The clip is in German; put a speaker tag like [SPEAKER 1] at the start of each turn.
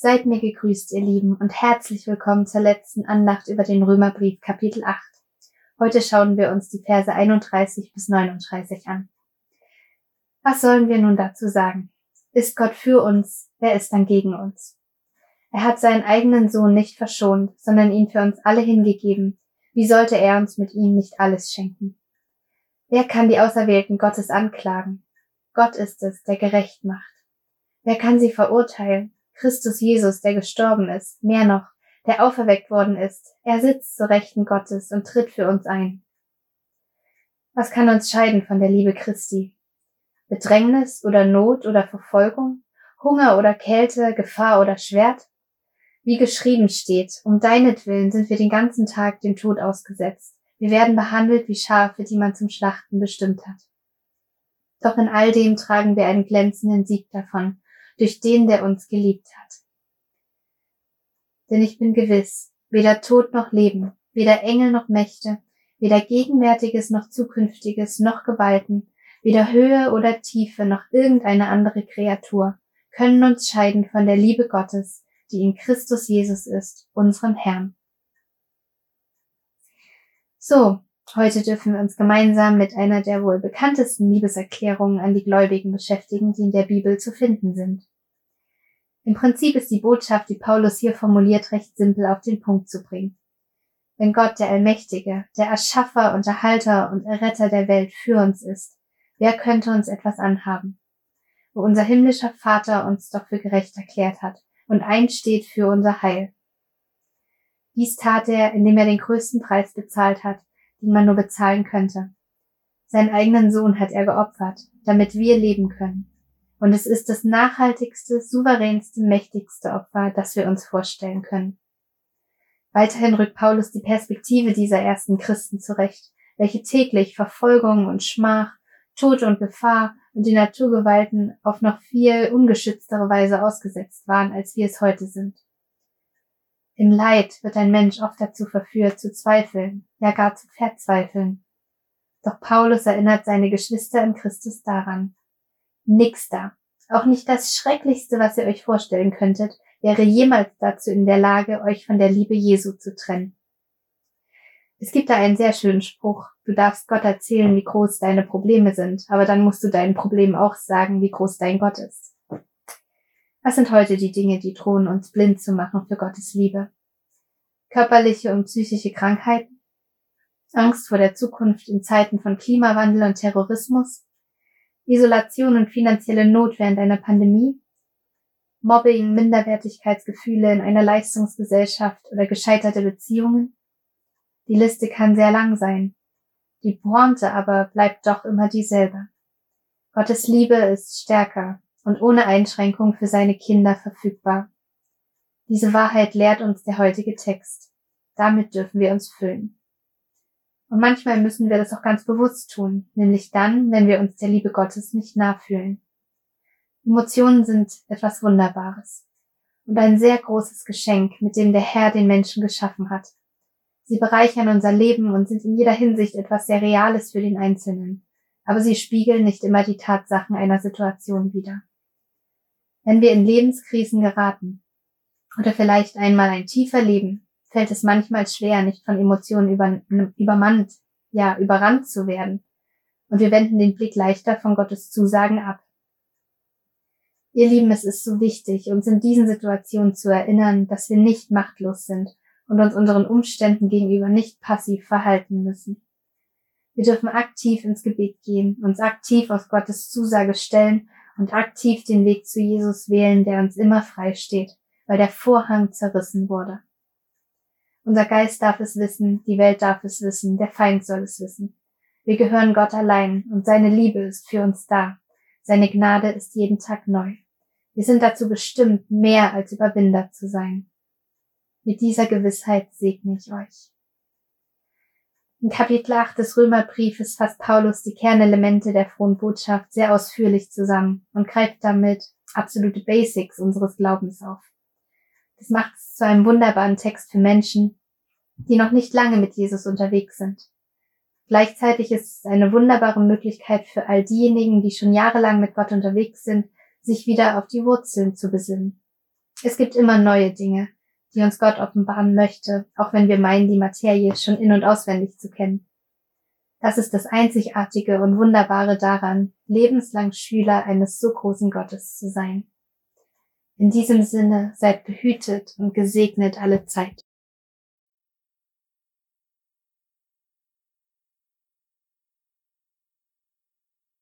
[SPEAKER 1] Seid mir gegrüßt, ihr Lieben, und herzlich willkommen zur letzten Andacht über den Römerbrief Kapitel 8. Heute schauen wir uns die Verse 31 bis 39 an. Was sollen wir nun dazu sagen? Ist Gott für uns, wer ist dann gegen uns? Er hat seinen eigenen Sohn nicht verschont, sondern ihn für uns alle hingegeben. Wie sollte er uns mit ihm nicht alles schenken? Wer kann die Auserwählten Gottes anklagen? Gott ist es, der gerecht macht. Wer kann sie verurteilen? Christus Jesus, der gestorben ist, mehr noch, der auferweckt worden ist. Er sitzt zu Rechten Gottes und tritt für uns ein. Was kann uns scheiden von der Liebe Christi? Bedrängnis oder Not oder Verfolgung? Hunger oder Kälte, Gefahr oder Schwert? Wie geschrieben steht, um deinetwillen sind wir den ganzen Tag dem Tod ausgesetzt. Wir werden behandelt wie Schafe, die man zum Schlachten bestimmt hat. Doch in all dem tragen wir einen glänzenden Sieg davon, durch den, der uns geliebt hat. Denn ich bin gewiss, weder Tod noch Leben, weder Engel noch Mächte, weder Gegenwärtiges noch Zukünftiges noch Gewalten, weder Höhe oder Tiefe noch irgendeine andere Kreatur können uns scheiden von der Liebe Gottes, die in Christus Jesus ist, unserem Herrn. So, heute dürfen wir uns gemeinsam mit einer der wohl bekanntesten Liebeserklärungen an die Gläubigen beschäftigen, die in der Bibel zu finden sind. Im Prinzip ist die Botschaft, die Paulus hier formuliert, recht simpel auf den Punkt zu bringen. Wenn Gott, der Allmächtige, der Erschaffer und Erhalter und Erretter der Welt für uns ist, wer könnte uns etwas anhaben? Wo unser himmlischer Vater uns doch für gerecht erklärt hat und einsteht für unser Heil. Dies tat er, indem er den größten Preis bezahlt hat, den man nur bezahlen könnte. Seinen eigenen Sohn hat er geopfert, damit wir leben können. Und es ist das nachhaltigste, souveränste, mächtigste Opfer, das wir uns vorstellen können. Weiterhin rückt Paulus die Perspektive dieser ersten Christen zurecht, welche täglich Verfolgung und Schmach, Tod und Gefahr und die Naturgewalten auf noch viel ungeschütztere Weise ausgesetzt waren, als wir es heute sind. Im Leid wird ein Mensch oft dazu verführt, zu zweifeln, ja gar zu verzweifeln. Doch Paulus erinnert seine Geschwister in Christus daran, nix da. Auch nicht das Schrecklichste, was ihr euch vorstellen könntet, wäre jemals dazu in der Lage, euch von der Liebe Jesu zu trennen. Es gibt da einen sehr schönen Spruch. Du darfst Gott erzählen, wie groß deine Probleme sind, aber dann musst du deinen Problemen auch sagen, wie groß dein Gott ist. Was sind heute die Dinge, die drohen, uns blind zu machen für Gottes Liebe? Körperliche und psychische Krankheiten? Angst vor der Zukunft in Zeiten von Klimawandel und Terrorismus? Isolation und finanzielle Not während einer Pandemie, Mobbing, Minderwertigkeitsgefühle in einer Leistungsgesellschaft oder gescheiterte Beziehungen. Die Liste kann sehr lang sein. Die Pointe aber bleibt doch immer dieselbe. Gottes Liebe ist stärker und ohne Einschränkung für seine Kinder verfügbar. Diese Wahrheit lehrt uns der heutige Text. Damit dürfen wir uns füllen. Und manchmal müssen wir das auch ganz bewusst tun, nämlich dann, wenn wir uns der Liebe Gottes nicht nachfühlen. Emotionen sind etwas Wunderbares und ein sehr großes Geschenk, mit dem der Herr den Menschen geschaffen hat. Sie bereichern unser Leben und sind in jeder Hinsicht etwas sehr Reales für den Einzelnen, aber sie spiegeln nicht immer die Tatsachen einer Situation wider. Wenn wir in Lebenskrisen geraten oder vielleicht einmal ein tiefer Leben, fällt es manchmal schwer, nicht von Emotionen über, übermannt, ja, überrannt zu werden. Und wir wenden den Blick leichter von Gottes Zusagen ab. Ihr Lieben, es ist so wichtig, uns in diesen Situationen zu erinnern, dass wir nicht machtlos sind und uns unseren Umständen gegenüber nicht passiv verhalten müssen. Wir dürfen aktiv ins Gebet gehen, uns aktiv auf Gottes Zusage stellen und aktiv den Weg zu Jesus wählen, der uns immer frei steht, weil der Vorhang zerrissen wurde. Unser Geist darf es wissen, die Welt darf es wissen, der Feind soll es wissen. Wir gehören Gott allein und seine Liebe ist für uns da. Seine Gnade ist jeden Tag neu. Wir sind dazu bestimmt, mehr als Überwinder zu sein. Mit dieser Gewissheit segne ich euch. In Kapitel 8 des Römerbriefes fasst Paulus die Kernelemente der frohen Botschaft sehr ausführlich zusammen und greift damit absolute Basics unseres Glaubens auf. Das macht es zu einem wunderbaren Text für Menschen, die noch nicht lange mit Jesus unterwegs sind. Gleichzeitig ist es eine wunderbare Möglichkeit für all diejenigen, die schon jahrelang mit Gott unterwegs sind, sich wieder auf die Wurzeln zu besinnen. Es gibt immer neue Dinge, die uns Gott offenbaren möchte, auch wenn wir meinen, die Materie schon in und auswendig zu kennen. Das ist das Einzigartige und Wunderbare daran, lebenslang Schüler eines so großen Gottes zu sein. In diesem Sinne seid behütet und gesegnet alle Zeit.